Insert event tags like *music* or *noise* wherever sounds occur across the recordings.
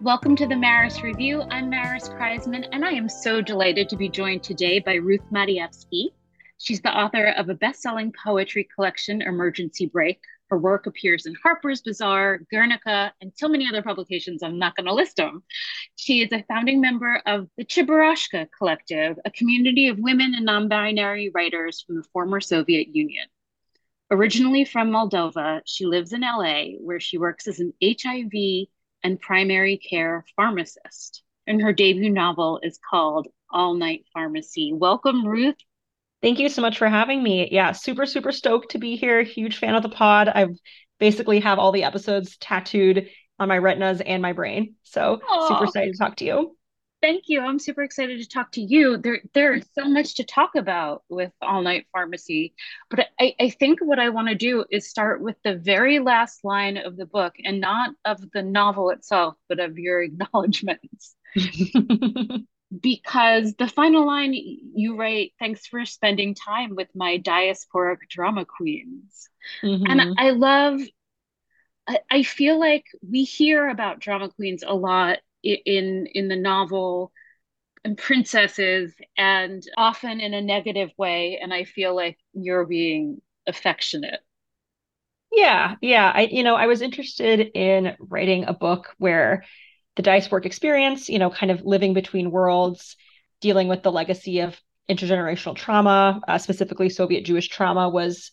Welcome to the Maris Review. I'm Maris Kreizman, and I am so delighted to be joined today by Ruth Madievsky. She's the author of a best selling poetry collection, Emergency Brake. Her work appears in Harper's Bazaar, Guernica, and so many other publications, I'm not going to list them. She is a founding member of the Cheburashka Collective, a community of women and non binary writers from the former Soviet Union. Originally from Moldova, she lives in LA, where she works as an HIV and primary care pharmacist. And her debut novel is called All Night Pharmacy. Welcome, Ruth. Thank you so much for having me. Yeah, super, super stoked to be here. Huge fan of the pod. I've basically have all the episodes tattooed on my retinas and my brain. So Aww. super excited to talk to you. Thank you. I'm super excited to talk to you. There, there's so much to talk about with All Night Pharmacy. But I, I think what I want to do is start with the very last line of the book and not of the novel itself, but of your *laughs* acknowledgments. *laughs* because the final line you write, thanks for spending time with my diasporic drama queens. Mm-hmm. And I love, I, I feel like we hear about drama queens a lot in in the novel and princesses and often in a negative way and i feel like you're being affectionate. Yeah yeah. I you know i was interested in writing a book where the dice work experience you know kind of living between worlds dealing with the legacy of intergenerational trauma uh, specifically soviet jewish trauma was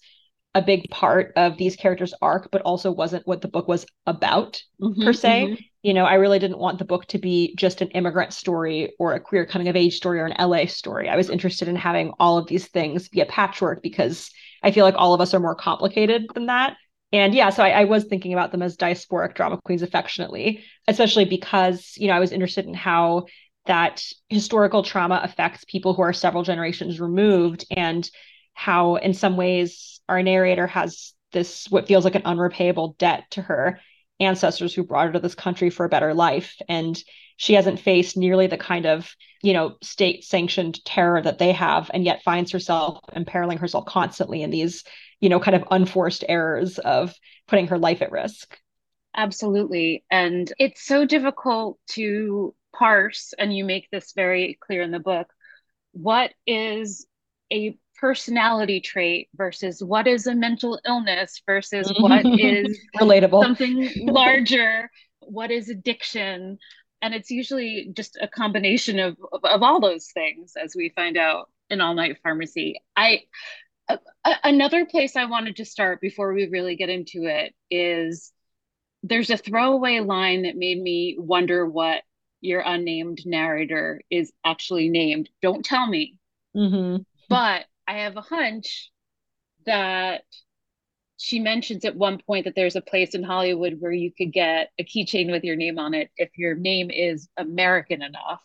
a big part of these characters arc but also wasn't what the book was about mm-hmm, per se mm-hmm you know, I really didn't want the book to be just an immigrant story or a queer coming of age story or an LA story. I was interested in having all of these things be a patchwork because I feel like all of us are more complicated than that. And yeah, so I, I was thinking about them as diasporic drama queens affectionately, especially because, you know, I was interested in how that historical trauma affects people who are several generations removed and how in some ways our narrator has this what feels like an unrepayable debt to her ancestors who brought her to this country for a better life. And she hasn't faced nearly the kind of you know state sanctioned terror that they have and yet finds herself imperiling herself constantly in these you know kind of unforced errors of putting her life at risk. Absolutely. And it's so difficult to parse and you make this very clear in the book what is a personality trait versus what is a mental illness versus what is *laughs* relatable. something larger what is addiction. And it's usually just a combination of, of, of all those things as we find out in all night pharmacy. I a, another place i wanted to start before we really get into it is there's a throwaway line that made me wonder what your unnamed narrator is actually named. Don't tell me. Mm-hmm. but I have a hunch that she mentions at one point that there's a place in Hollywood where you could get a keychain with your name on it if your name is American enough.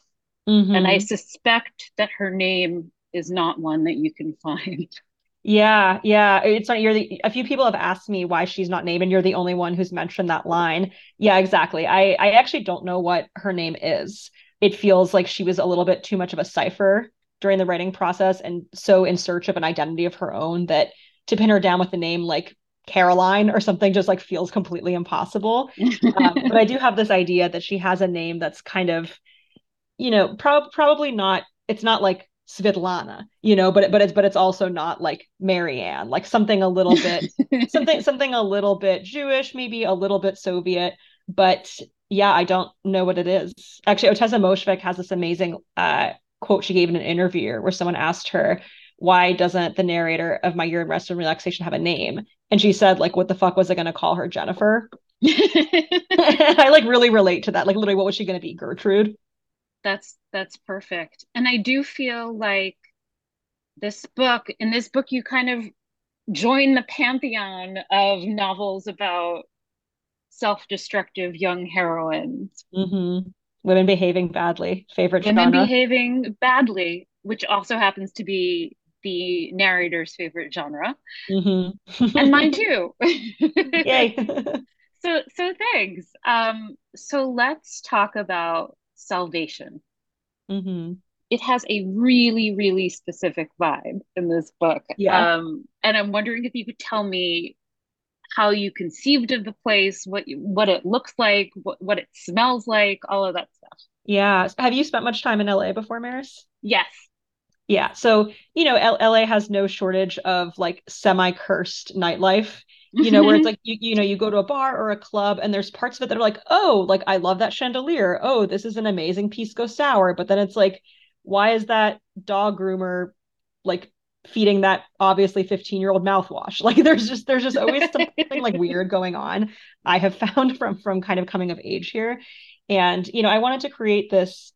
Mm-hmm. And I suspect that her name is not one that you can find. *laughs* Yeah, yeah. It's not you're the a few people have asked me why she's not named, and you're the only one who's mentioned that line. Yeah, exactly. I I actually don't know what her name is. It feels like she was a little bit too much of a cipher during the writing process and so in search of an identity of her own that to pin her down with a name like Caroline or something just like feels completely impossible. um, but I do have this idea that she has a name that's kind of, you know, pro- probably not. It's not like Svetlana, you know, but but it's but it's also not like Marianne, like something a little bit *laughs* something something a little bit Jewish, maybe a little bit Soviet, but yeah, I don't know what it is. Actually, Ottessa Moshfegh has this amazing uh, quote she gave in an interview where someone asked her, why doesn't the narrator of My Year in Rest and Relaxation have a name? And she said, like, what the fuck was I going to call her? Jennifer? *laughs* I like really relate to that. Like, literally, what was she going to be? Gertrude? That's that's perfect. And I do feel like this book, in this book, you kind of join the pantheon of novels about self-destructive young heroines. Mm-hmm. Women behaving badly. Favorite genre. Women genre. behaving badly, which also happens to be the narrator's favorite genre, mm-hmm. and mine *laughs* too. Yay! *laughs* *laughs* so so thanks. Um, so let's talk about salvation. Mm-hmm. It has a really really specific vibe in this book. Yeah. Um, and I'm wondering if you could tell me how you conceived of the place, what you, what it looks like, what, what it smells like, all of that stuff. Yeah. Have you spent much time in LA before, Maris? Yes. Yeah. So, you know, L- LA has no shortage of like semi cursed nightlife, you know, where it's like, *laughs* you, you know, you go to a bar or a club and there's parts of it that are like, oh, like I love that chandelier. Oh, this is an amazing pisco sour. But then it's like, why is that dog groomer like feeding that obviously 15 year old mouthwash. *laughs* Like there's just there's just always *laughs* something like weird going on. I have found from from kind of coming of age here. And you know i wanted to create this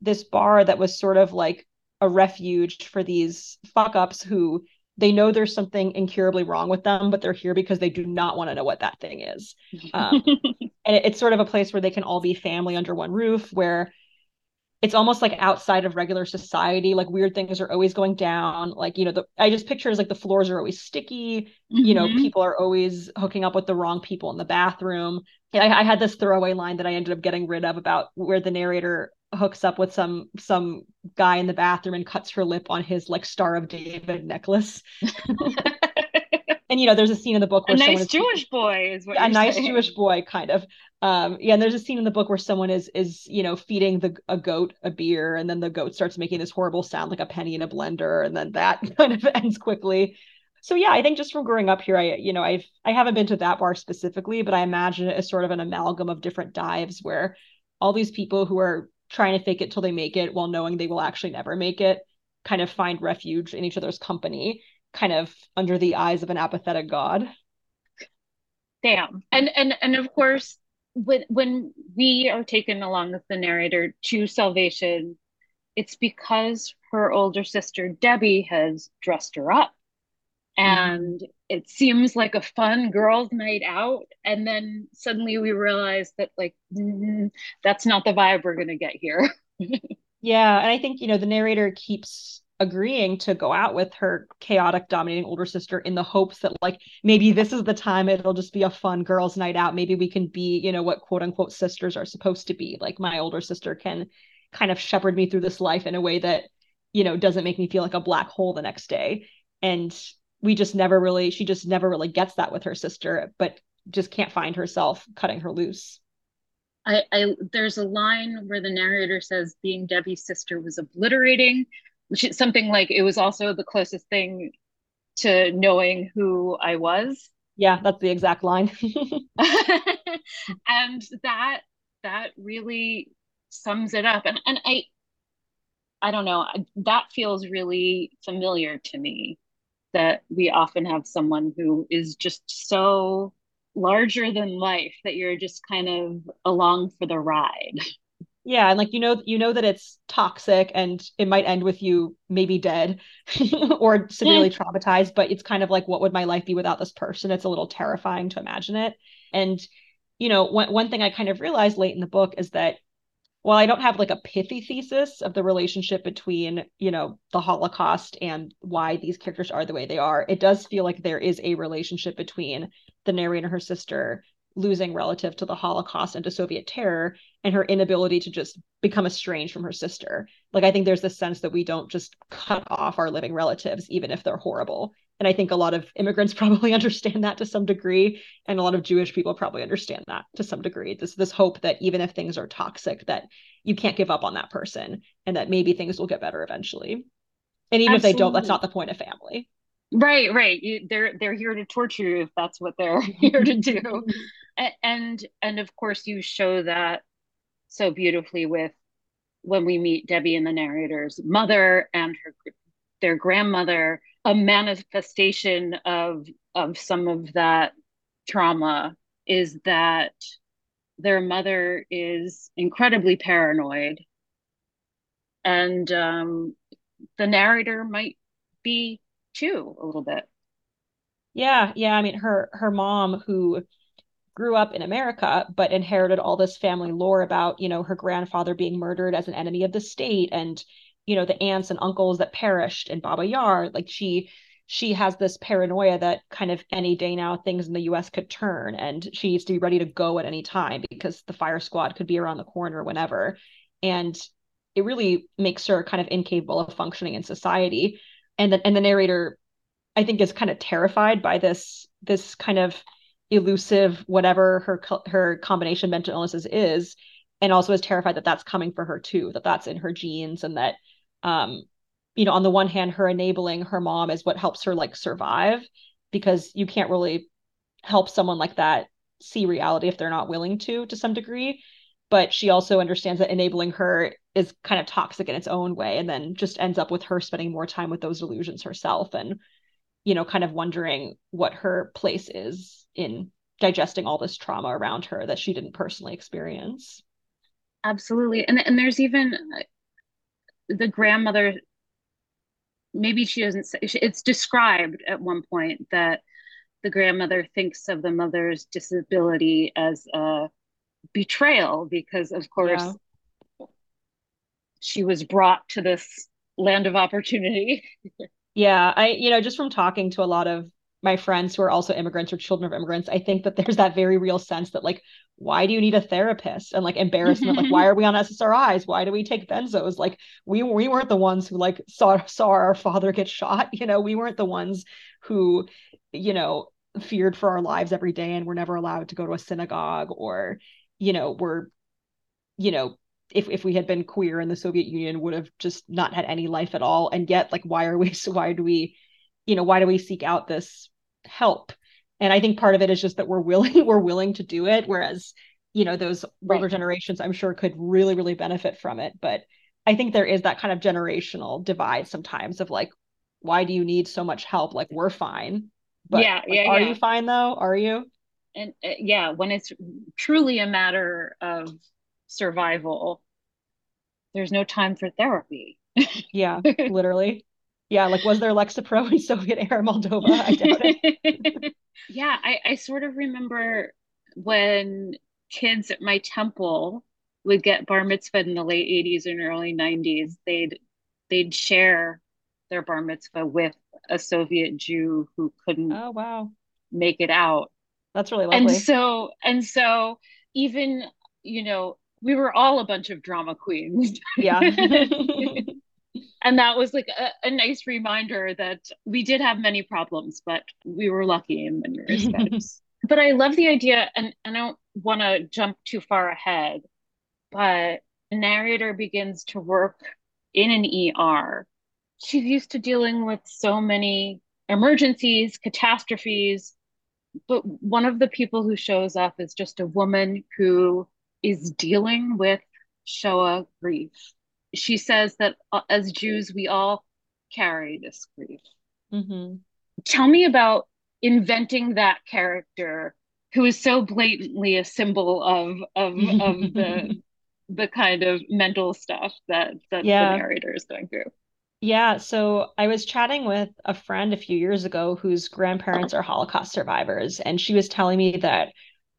this bar that was sort of like a refuge for these fuck ups who they know there's something incurably wrong with them but they're here because they do not want to know what that thing is. *laughs* Um, and it, it's sort of a place where they can all be family under one roof where it's almost like outside of regular society like weird things are always going down like you know the i just picture as like the floors are always sticky mm-hmm. you know mm-hmm. people are always hooking up with the wrong people in the bathroom I, I had this throwaway line that i ended up getting rid of about where the narrator hooks up with some some guy in the bathroom and cuts her lip on his like star of david necklace *laughs* and you know there's a scene in the book where a nice jewish boy is what a nice saying. jewish boy kind of. Um yeah and there's a scene in the book where someone is is you know feeding the a goat a beer and then the goat starts making this horrible sound like a penny in a blender and then that *laughs* kind of ends quickly. So yeah i think just from growing up here i you know i've i haven't been to that bar specifically but i imagine it as sort of an amalgam of different dives where all these people who are trying to fake it till they make it while knowing they will actually never make it kind of find refuge in each other's company kind of under the eyes of an apathetic god. Damn. And and and of course when when we are taken along with the narrator to salvation it's because her older sister debbie has dressed her up. Mm-hmm. and it seems like a fun girls night out. And then suddenly we realize that like mm, that's not the vibe we're going to get here. *laughs* Yeah and i think you know the narrator keeps agreeing to go out with her chaotic dominating older sister in the hopes that like maybe this is the time it'll just be a fun girls night out. Maybe we can be you know what quote unquote sisters are supposed to be. Like my older sister can kind of shepherd me through this life in a way that you know doesn't make me feel like a black hole the next day. And we just never really she just never really gets that with her sister but just can't find herself cutting her loose. I, I there's a line where the narrator says being Debbie's sister was obliterating something like it was also the closest thing to knowing who I was. Yeah, that's the exact line. *laughs* *laughs* and that that really sums it up. And and I I don't know, that feels really familiar to me that we often have someone who is just so larger than life that you're just kind of along for the ride. Yeah and like you know you know that it's toxic and it might end with you maybe dead *laughs* or severely traumatized but it's kind of like what would my life be without this person? It's a little terrifying to imagine it. And you know one, one thing i kind of realized late in the book is that while i don't have like a pithy thesis of the relationship between you know the holocaust and why these characters are the way they are it does feel like there is a relationship between the narrator and her sister losing relative to the Holocaust and to Soviet terror and her inability to just become estranged from her sister. Like, I think there's this sense that we don't just cut off our living relatives, even if they're horrible. And I think a lot of immigrants *laughs* probably understand that to some degree. And a lot of Jewish people probably understand that to some degree. This, this hope that even if things are toxic, that you can't give up on that person and that maybe things will get better eventually. And even Absolutely. if they don't, that's not the point of family. Right, right. You, they're they're here to torture you if that's what they're *laughs* here to do. and and of course you show that so beautifully with when we meet Debbie and the narrator's mother and her their grandmother, a manifestation of of some of that trauma is that their mother is incredibly paranoid and um, the narrator might be too a little bit yeah yeah i mean her her mom who grew up in America, but inherited all this family lore about, you know, her grandfather being murdered as an enemy of the state and, you know, the aunts and uncles that perished in Babi Yar. Like she she has this paranoia that kind of any day now things in the US could turn and she needs to be ready to go at any time because the fire squad could be around the corner whenever. And it really makes her kind of incapable of functioning in society. And the and the narrator, I think, is kind of terrified by this this kind of elusive whatever her her combination mental illnesses is and also is terrified that that's coming for her too that that's in her genes and that um you know on the one hand her enabling her mom is what helps her like survive because you can't really help someone like that see reality if they're not willing to to some degree but she also understands that enabling her is kind of toxic in its own way and then just ends up with her spending more time with those delusions herself and you know kind of wondering what her place is in digesting all this trauma around her that she didn't personally experience. Absolutely. And and there's even uh, the grandmother maybe she doesn't say it's described at one point that the grandmother thinks of the mother's disability as a betrayal because of course yeah. she was brought to this land of opportunity. Yeah i you know just from talking to a lot of my friends who are also immigrants or children of immigrants i think that there's that very real sense that like why do you need a therapist? And like embarrassment like why are we on ssris why do we take benzos? Like we we weren't the ones who like saw saw our father get shot you know? We weren't the ones who you know feared for our lives every day and we're never allowed to go to a synagogue or you know we're you know if if we had been queer in the soviet union would have just not had any life at all. And yet like why are we *laughs* so why do we you know why do we seek out this help? And i think part of it is just that we're willing *laughs* we're willing to do it. Whereas you know those right. older generations i'm sure could really really benefit from it. But i think there is that kind of generational divide sometimes of like why do you need so much help? Like we're fine. But yeah, like, yeah are yeah. you fine though? Are you and uh, yeah when it's truly a matter of survival there's no time for therapy yeah *laughs* literally yeah, like was there Lexapro in Soviet era Moldova? I doubt it. *laughs* yeah, I, I sort of remember when kids at my temple would get bar mitzvah in the late 80s and early 90s, they'd they'd share their bar mitzvah with a Soviet Jew who couldn't oh wow make it out. That's really lovely. And so and so even you know we were all a bunch of drama queens. Yeah. *laughs* *laughs* and that was like a, a, nice reminder that we did have many problems but we were lucky in many respects *laughs* but i love the idea and, and i don't want to jump too far ahead but the narrator begins to work in an er she's used to dealing with so many emergencies catastrophes but one of the people who shows up is just a woman who is dealing with shoah grief she says that uh, as Jews, we all carry this grief. Mm-hmm. Tell me about inventing that character who is so blatantly a symbol of of of the *laughs* the kind of mental stuff that that yeah. the narrator is going through. Yeah, so I was chatting with a friend a few years ago whose grandparents are Holocaust survivors, and she was telling me that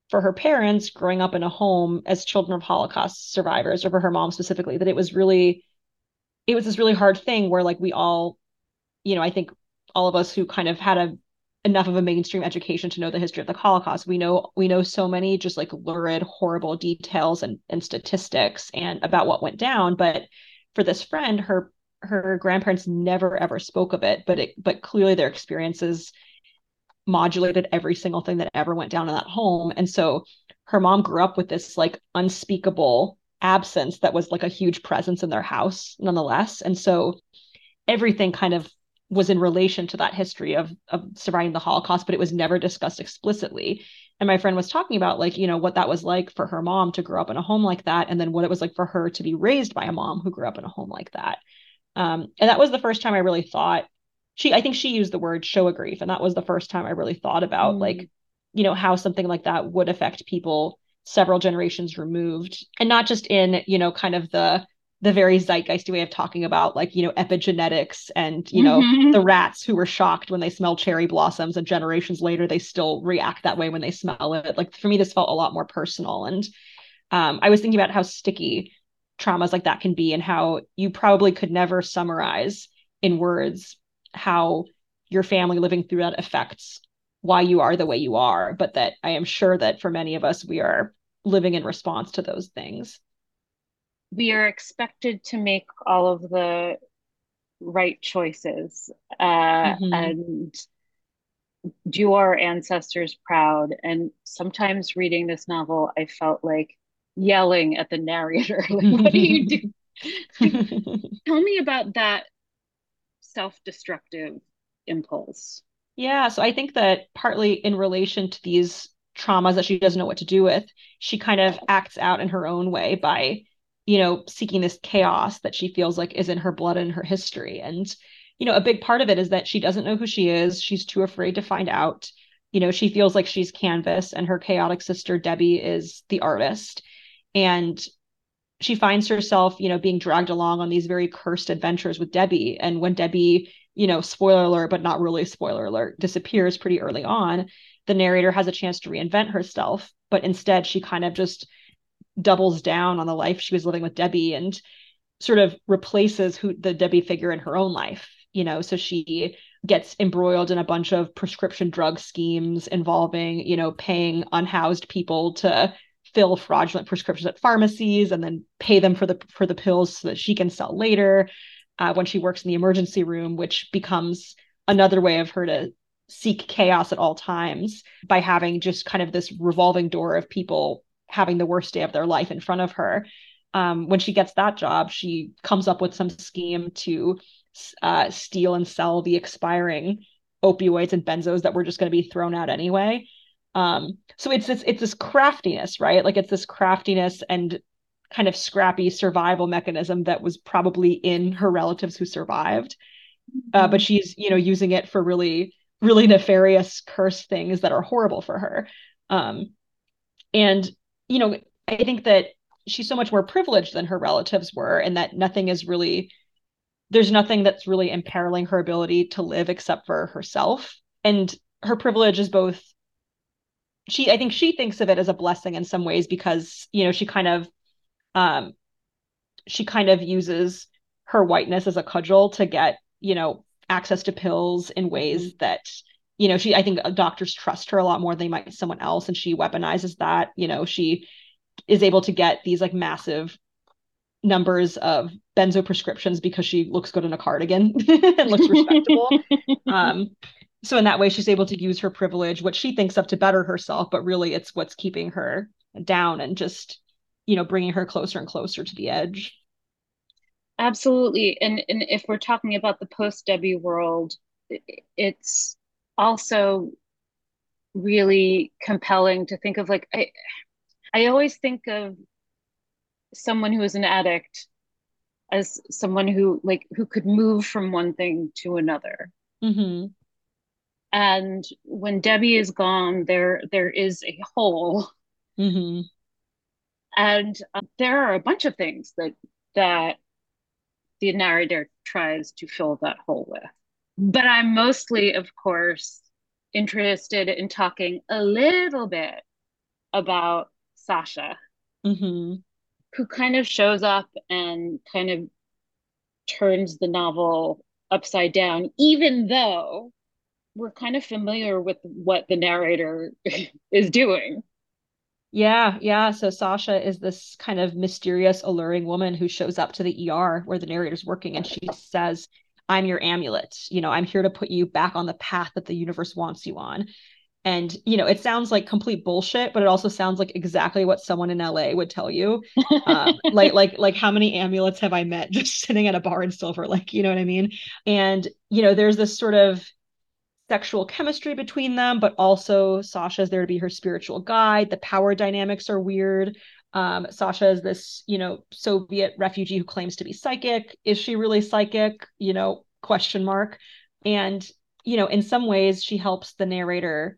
for her parents growing up in a home as children of Holocaust survivors, or for her mom specifically, that it was really, it was this really hard thing where like we all, you know, I think all of us who kind of had a enough of a mainstream education to know the history of the Holocaust, we know we know so many just like lurid, horrible details and and statistics and about what went down. But for this friend, her her grandparents never ever spoke of it, but it but clearly their experiences modulated every single thing that ever went down in that home. And so her mom grew up with this like unspeakable absence that was like a huge presence in their house nonetheless. And so everything kind of was in relation to that history of of surviving the Holocaust, but it was never discussed explicitly. And my friend was talking about like, you know, what that was like for her mom to grow up in a home like that, and then what it was like for her to be raised by a mom who grew up in a home like that. Um, and that was the first time I really thought she I think she used the word Shoah grief. And that was the first time I really thought about mm. like, you know, how something like that would affect people several generations removed. And not just in, you know, kind of the the very zeitgeisty way of talking about like you know epigenetics and you know mm-hmm. the rats who were shocked when they smell cherry blossoms and generations later they still react that way when they smell it like for me this felt a lot more personal and um, i was thinking about how sticky traumas like that can be and how you probably could never summarize in words how your family living through that affects why you are the way you are, but that I am sure that for many of us, we are living in response to those things. We are expected to make all of the right choices. Uh, mm-hmm. And do our ancestors proud. And sometimes reading this novel, I felt like yelling at the narrator, *laughs* like, what do you do? *laughs* Tell me about that self-destructive impulse. Yeah, so I think that partly in relation to these traumas that she doesn't know what to do with, she kind of acts out in her own way by, you know, seeking this chaos that she feels like is in her blood and her history. And, you know, a big part of it is that she doesn't know who she is. She's too afraid to find out. You know, she feels like she's canvas and her chaotic sister, Debbie, is the artist. And she finds herself, you know, being dragged along on these very cursed adventures with Debbie. And when Debbie, you know, spoiler alert, but not really spoiler alert, disappears pretty early on, the narrator has a chance to reinvent herself. But instead, she kind of just doubles down on the life she was living with Debbie and sort of replaces who the Debbie figure in her own life. You know, so she gets embroiled in a bunch of prescription drug schemes involving, you know, paying unhoused people to fill fraudulent prescriptions at pharmacies and then pay them for the for the pills so that she can sell later uh, when she works in the emergency room which becomes another way of her to seek chaos at all times by having just kind of this revolving door of people having the worst day of their life in front of her. Um, when she gets that job she comes up with some scheme to uh, steal and sell the expiring opioids and benzos that were just going to be thrown out anyway um, so it's this it's this craftiness, right? Like it's this craftiness and kind of scrappy survival mechanism that was probably in her relatives who survived. Uh, but mm-hmm. she's, you know, using it for really, really nefarious curse things that are horrible for her. Um, and, you know, I think that she's so much more privileged than her relatives were, and that nothing is really, there's nothing that's really imperiling her ability to live except for herself. And her privilege is both she I think she thinks of it as a blessing in some ways because you know she kind of um she kind of uses her whiteness as a cudgel to get you know access to pills in ways mm-hmm. that you know she I think doctors trust her a lot more than they might someone else and she weaponizes that you know she is able to get these like massive numbers of benzo prescriptions because she looks good in a cardigan *laughs* and looks *laughs* respectable um so in that way she's able to use her privilege what she thinks of to better herself but really it's what's keeping her down and just you know bringing her closer and closer to the edge. Absolutely. And and if we're talking about the post debbie world it's also really compelling to think of like i i always think of someone who is an addict as someone who like who could move from one thing to another. Mm-hmm and when debbie is gone there there is a hole mm-hmm. and uh, there are a bunch of things that that the narrator tries to fill that hole with but i'm mostly of course interested in talking a little bit about sasha mm-hmm. who kind of shows up and kind of turns the novel upside down even though we're kind of familiar with what the narrator *laughs* is doing. Yeah, yeah. So Sasha is this kind of mysterious, alluring woman who shows up to the ER where the narrator's working and she says, I'm your amulet. You know, I'm here to put you back on the path that the universe wants you on. And, you know, it sounds like complete bullshit, but it also sounds like exactly what someone in LA would tell you. Um, *laughs* like, like, like how many amulets have I met just sitting at a bar in Silver Lake? You know what I mean? And, you know, there's this sort of sexual chemistry between them, but also Sasha's there to be her spiritual guide. The power dynamics are weird. Um, Sasha is this, you know, Soviet refugee who claims to be psychic. Is she really psychic? You know, question mark. And, you know, in some ways, she helps the narrator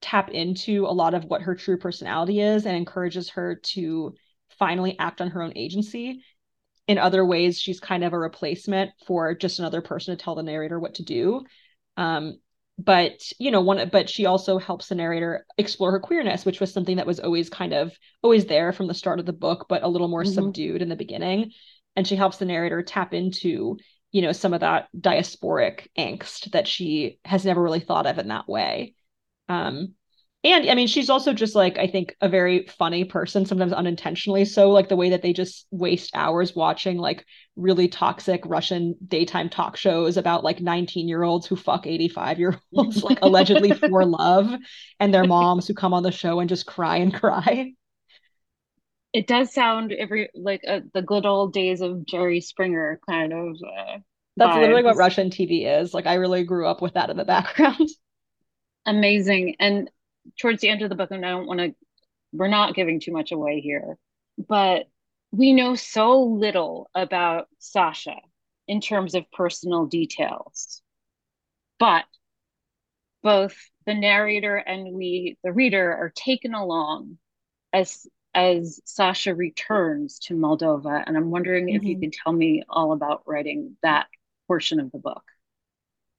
tap into a lot of what her true personality is and encourages her to finally act on her own agency. In other ways, she's kind of a replacement for just another person to tell the narrator what to do. Um, but you know one but she also helps the narrator explore her queerness which was something that was always kind of always there from the start of the book but a little more mm-hmm. subdued in the beginning and she helps the narrator tap into you know some of that diasporic angst that she has never really thought of in that way um and I mean, she's also just like, I think, a very funny person, sometimes unintentionally. So, like, the way that they just waste hours watching like really toxic Russian daytime talk shows about like 19 year olds who fuck 85 year olds, like *laughs* allegedly for love, and their moms who come on the show and just cry and cry. It does sound every like uh, the good old days of Jerry Springer kind of. Uh, That's vibes. literally what Russian TV is. Like, I really grew up with that in the background. Amazing. And towards the end of the book, and I don't want to, we're not giving too much away here, but we know so little about Sasha in terms of personal details. But both the narrator and we, the reader, are taken along as as Sasha returns to Moldova. And I'm wondering mm-hmm. if you mm-hmm. can tell me all about writing that portion of the book.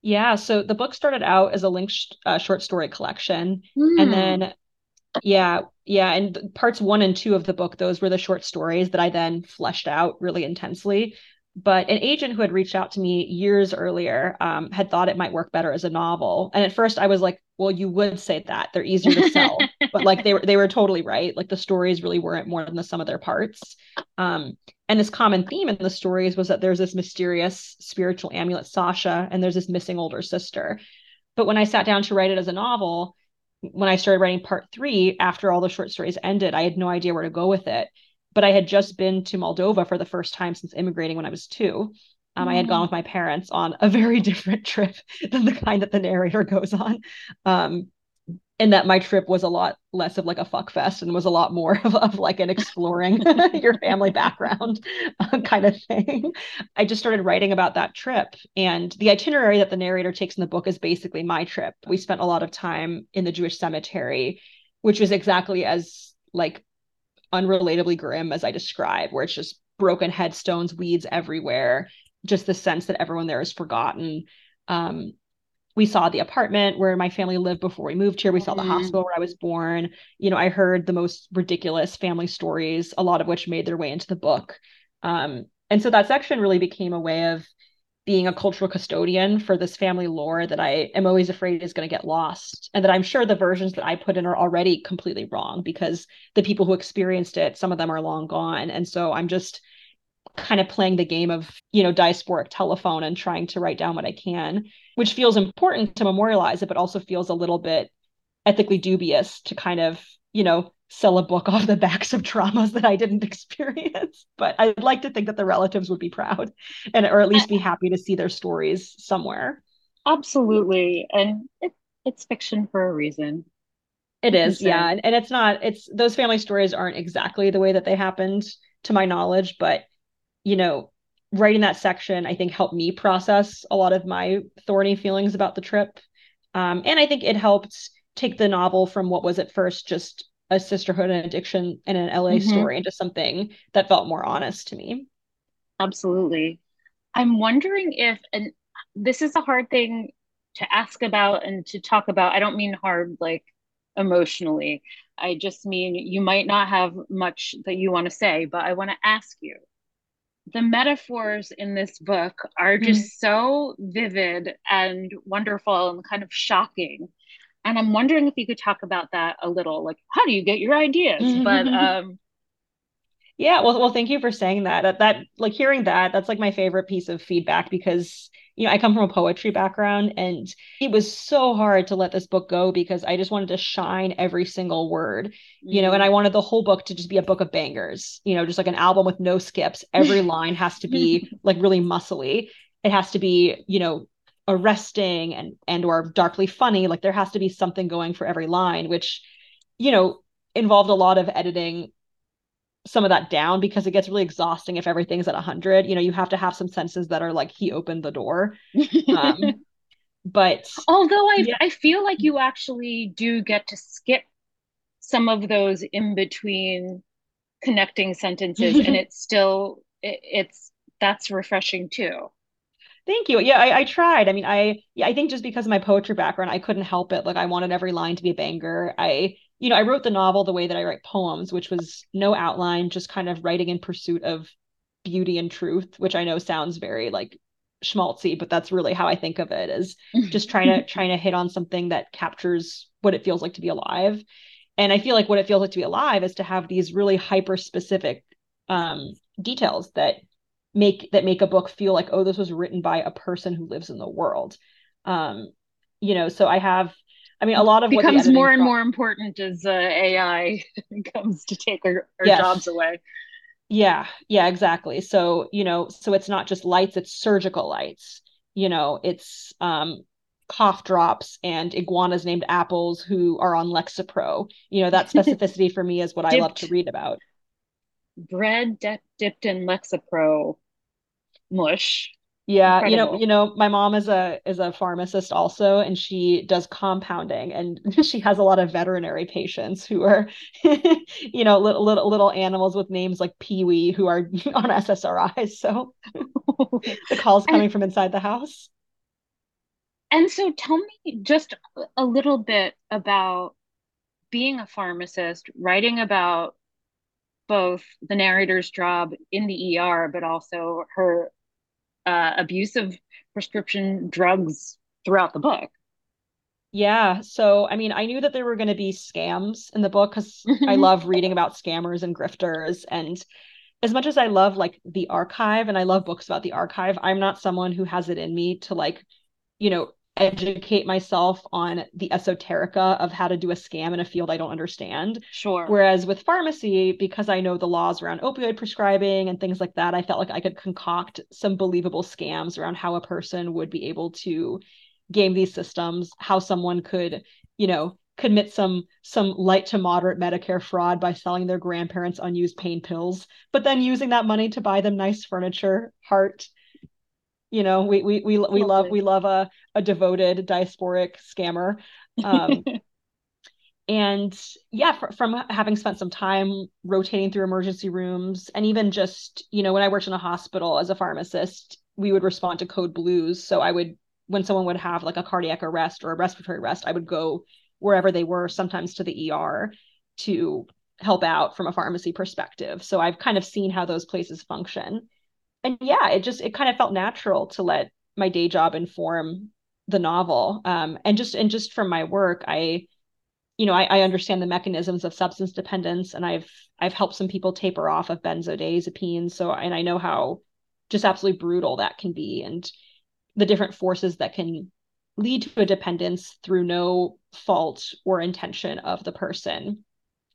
Yeah, so the book started out as a linked uh, short story collection, mm. and then hmm. yeah, yeah, and parts one and two of the book, those were the short stories that I then fleshed out really intensely. But an agent who had reached out to me years earlier um, had thought it might work better as a novel. And at first, I was like, "Well, you would say that they're easier to sell," *laughs* but like they were they were totally right. Like the stories really weren't more than the sum of their parts. Um, and this common theme in the stories was that there's this mysterious spiritual amulet, Sasha, and there's this missing older sister. But when I sat down to write it as a novel, when I started writing part three, after all the short stories ended, I had no idea where to go with it. But I had just been to Moldova for the first time since immigrating when I was two. Um, mm. I had gone mm. with my parents on a very *laughs* different trip than the kind that the narrator goes on. Um, and that my trip was a lot less of like a fuck fest and was a lot more *laughs* of, of like an exploring *laughs* your family background uh, kind of thing. I just started writing about that trip. And the itinerary that the narrator takes in the book is basically my trip. We spent a lot of time in the Jewish cemetery, which was exactly as like unrelatably grim as I describe, where it's just broken headstones, weeds everywhere, just the sense that everyone there is forgotten. Um, we saw the apartment where my family lived before we moved here. We saw the mm-hmm. hospital where I was born. You know, I heard the most ridiculous family stories, a lot of which made their way into the book. Um, and so that section really became a way of being a cultural custodian for this family lore that I am always afraid is going to get lost. And that I'm sure the versions that I put in are already completely wrong because the people who experienced it, some of them are long gone. And so I'm just kind of playing the game of, you know, diasporic telephone and trying to write down what I can, which feels important to memorialize it, but also feels a little bit ethically dubious to kind of, you know, sell a book *laughs* off the backs of traumas that I didn't *laughs* experience. But I'd like to think that the relatives would be proud and or at least be *laughs* happy to see their stories somewhere. Absolutely. And it, it's fiction for a reason. It is, yeah. And, and it's not, it's those family stories aren't exactly the way that they happened to my knowledge, but you know, writing that section, I think helped me process a lot of my thorny feelings about the trip. Um, and I think it helped take the novel from what was at first just a sisterhood and addiction and an LA mm-hmm. story into something that felt more honest to me. Absolutely. I'm wondering if, and this is a hard thing to ask about and to talk about. I don't mean hard like emotionally. I just mean you might not have much that you want to say, but I want to ask you the metaphors in this book are just mm. so vivid and wonderful and kind of shocking and i'm wondering if you could talk about that a little like how do you get your ideas mm-hmm. but um yeah well well thank you for saying that. that that like hearing that that's like my favorite piece of feedback because you know, I come from a poetry background and it was so hard to let this book go because I just wanted to shine every single word, you know, and I mm-hmm. wanted the whole book to just be a book of bangers, you know, just like an album with no skips. Every *laughs* line has to be like really muscly. It has to be, you know, arresting and and or darkly funny. Like there has to be something going for every line, which, you know, involved a lot of editing some of that down because it gets really exhausting if everything's at 100 you know you have to have some senses that are like he opened the door um, *laughs* but although I, yeah. I feel like you actually do get to skip some of those in between connecting sentences and *laughs* it's still it, it's that's refreshing too Thank you. Yeah, I, I, tried. I mean, I yeah, I think just because of my poetry background, I couldn't help it. Like I wanted every line to be a banger. I you know, I wrote the novel the way that I write poems, which was no outline, just kind of writing in pursuit of beauty and truth, which I know sounds very like schmaltzy, but that's really how I think of it is just trying to *laughs* trying to hit on something that captures what it feels like to be alive. And I feel like what it feels like to be alive is to have these really hyper specific um, details that make that make a book feel like oh this was written by a person who lives in the world. Um, you know, so I have I mean, a lot of what becomes more and pro- more important as uh, AI *laughs* comes to take our, our yes. jobs away. Yeah, yeah, exactly. So, you know, so it's not just lights, it's surgical lights. You know, it's um cough drops and iguanas named apples who are on Lexapro. You know, that *laughs* specificity for me is what dipped, I love to read about. Bread dip, dipped in Lexapro mush yeah Incredible. you know you know my mom is a is a pharmacist also and she does compounding and *laughs* she has a lot of veterinary patients who are *laughs* you know little, little little animals with names like pee-wee who are *laughs* on ssris so the calls coming and, from inside the house and so tell me just a little bit about being a pharmacist writing about both the narrator's job in the er but also her uh, abuse of prescription drugs throughout the book. Yeah. So, I mean, I knew that there were going to be scams in the book because I *laughs* love reading about scammers and grifters. And as much as I love like the archive and I love books about the archive, I'm not someone who has it in me to like, you know, educate myself on the esoterica of how to do a scam in a field I don't understand. Sure. Whereas with pharmacy, because I know the laws around opioid prescribing and things like that, I felt like I could concoct some believable scams around how a person would be able to game these systems, how someone could, you know, commit some some light to moderate Medicare fraud by selling their grandparents unused pain pills, but then using that money to buy them nice furniture, heart, you know we we we, we love we love a, a devoted diasporic scammer. Um, *laughs* and yeah for, from having spent some time rotating through emergency rooms and even just you know when i worked in a hospital as a pharmacist we would respond to code blues. So i would when someone would have like a cardiac arrest or a respiratory arrest i would go wherever they were sometimes to the er to help out from a pharmacy perspective. So i've kind of seen how those places function and yeah, it just it kind of felt natural to let my day job inform the novel. Um, and just and just from my work, I, you know, I, I understand the mechanisms of substance dependence, and I've I've helped some people taper off of benzodiazepines. So and I know how just absolutely brutal that can be, and the different forces that can lead to a dependence through no fault or intention of the person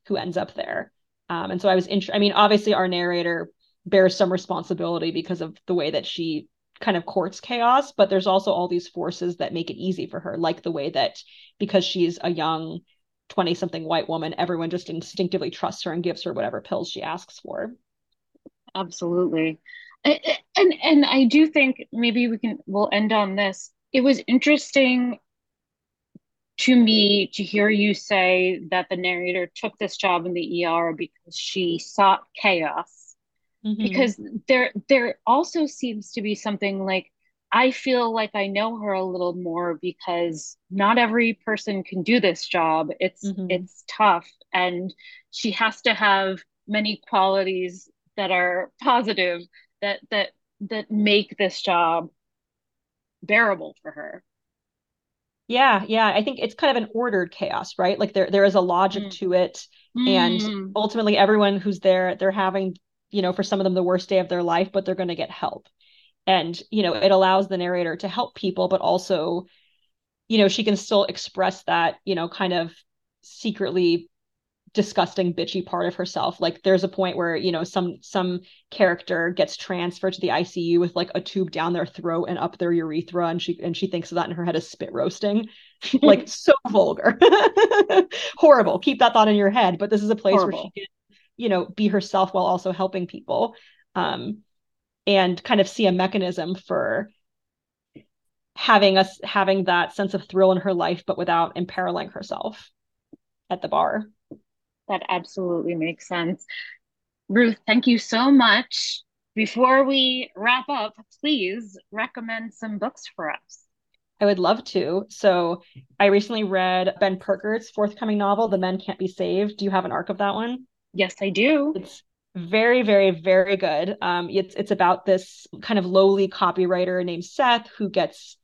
who ends up there. Um, and so I was, int- I mean, obviously our narrator bears some responsibility because of the way that she kind of courts chaos but there's also all these forces that make it easy for her like the way that because she's a young 20 something white woman everyone just instinctively trusts her and gives her whatever pills she asks for. Absolutely. And and i do think maybe we can we'll end on this. It was interesting to me to hear you say that the narrator took this job in the ER because she sought chaos mm-hmm. because there there also seems to be something like I feel like I know her a little more because not every person can do this job. It's mm-hmm. it's tough and she has to have many qualities that are positive that that that make this job bearable for her. Yeah, yeah. I think it's kind of an ordered chaos, right? Like there there is a logic mm. to it. Mm. And ultimately everyone who's there, they're having you know, for some of them the worst day of their life, but they're going to get help. And, you know, it allows the narrator to help people, but also, you know, she can still express that, you know, kind of secretly disgusting bitchy part of herself like there's a point where you know some some character gets transferred to the ICU with like a tube down their throat and up their urethra and she and she thinks of that in her head as spit roasting *laughs* like so vulgar *laughs* horrible keep that thought in your head but this is a place Horrible. where she can you know be herself while also helping people um, and kind of see a mechanism for having us having that sense of thrill in her life but without imperiling herself at the bar that absolutely makes sense ruth thank you so much before we wrap up please recommend some books for us I would love to. So I recently read Ben Purkert's forthcoming novel, The Men Can't Be Saved. Do you have an arc of that one? Yes, I do. It's very very very good. Um it's it's about this kind of lowly copywriter named seth who gets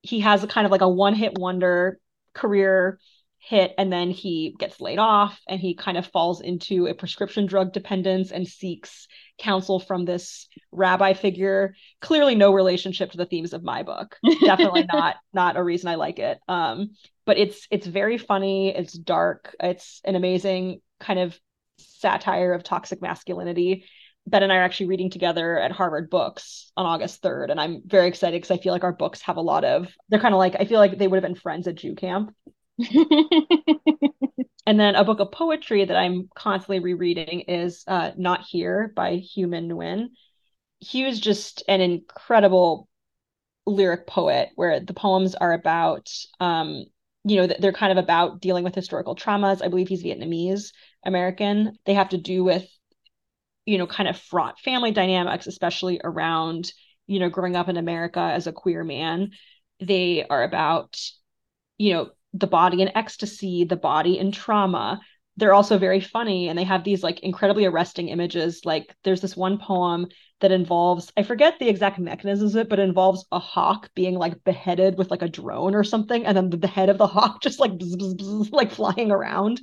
he has a kind of like a one hit wonder career hit and then he gets laid off and he kind of falls into a prescription drug dependence and seeks counsel from this rabbi figure. Clearly no relationship to the themes of my book. *laughs* Definitely not not a reason i like it. Um but it's it's very funny. It's dark. It's an amazing kind of satire of toxic masculinity Ben and I are actually reading together at Harvard Books on August 3rd. And I'm very excited because I feel like our books have a lot of, they're kind of like, I feel like they would have been friends at Jew camp. *laughs* and then a book of poetry that I'm constantly rereading is uh, Not Here by Hieu Minh Nguyen. Hieu's just an incredible lyric poet where the poems are about, um, you know, they're kind of about dealing with historical traumas. I believe he's Vietnamese American. They have to do with, you know, kind of fraught family dynamics, especially around, you know, growing up in America as a queer man. They are about, you know, the body in ecstasy, the body in trauma. They're also very funny and they have these like incredibly arresting images. Like there's this one poem that involves, I forget the exact mechanisms of it, but it involves a hawk being like beheaded with like a drone or something. And then the, head of the hawk *laughs* just like, bzz, bzz, bzz, like flying around.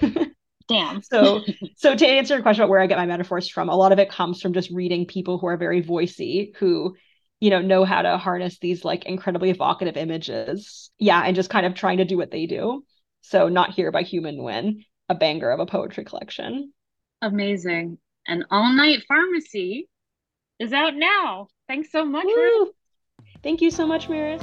*laughs* Damn. so, so to answer your question about where I get my metaphors from, a lot of it comes from just reading people who are very voicey, who you know know how to harness these like incredibly evocative images. Yeah and just kind of trying to do what they do. So not here by Minh Nguyen a banger of a poetry collection. Amazing. And all night pharmacy is out now. Thanks so much Ruth. thank you so much Maris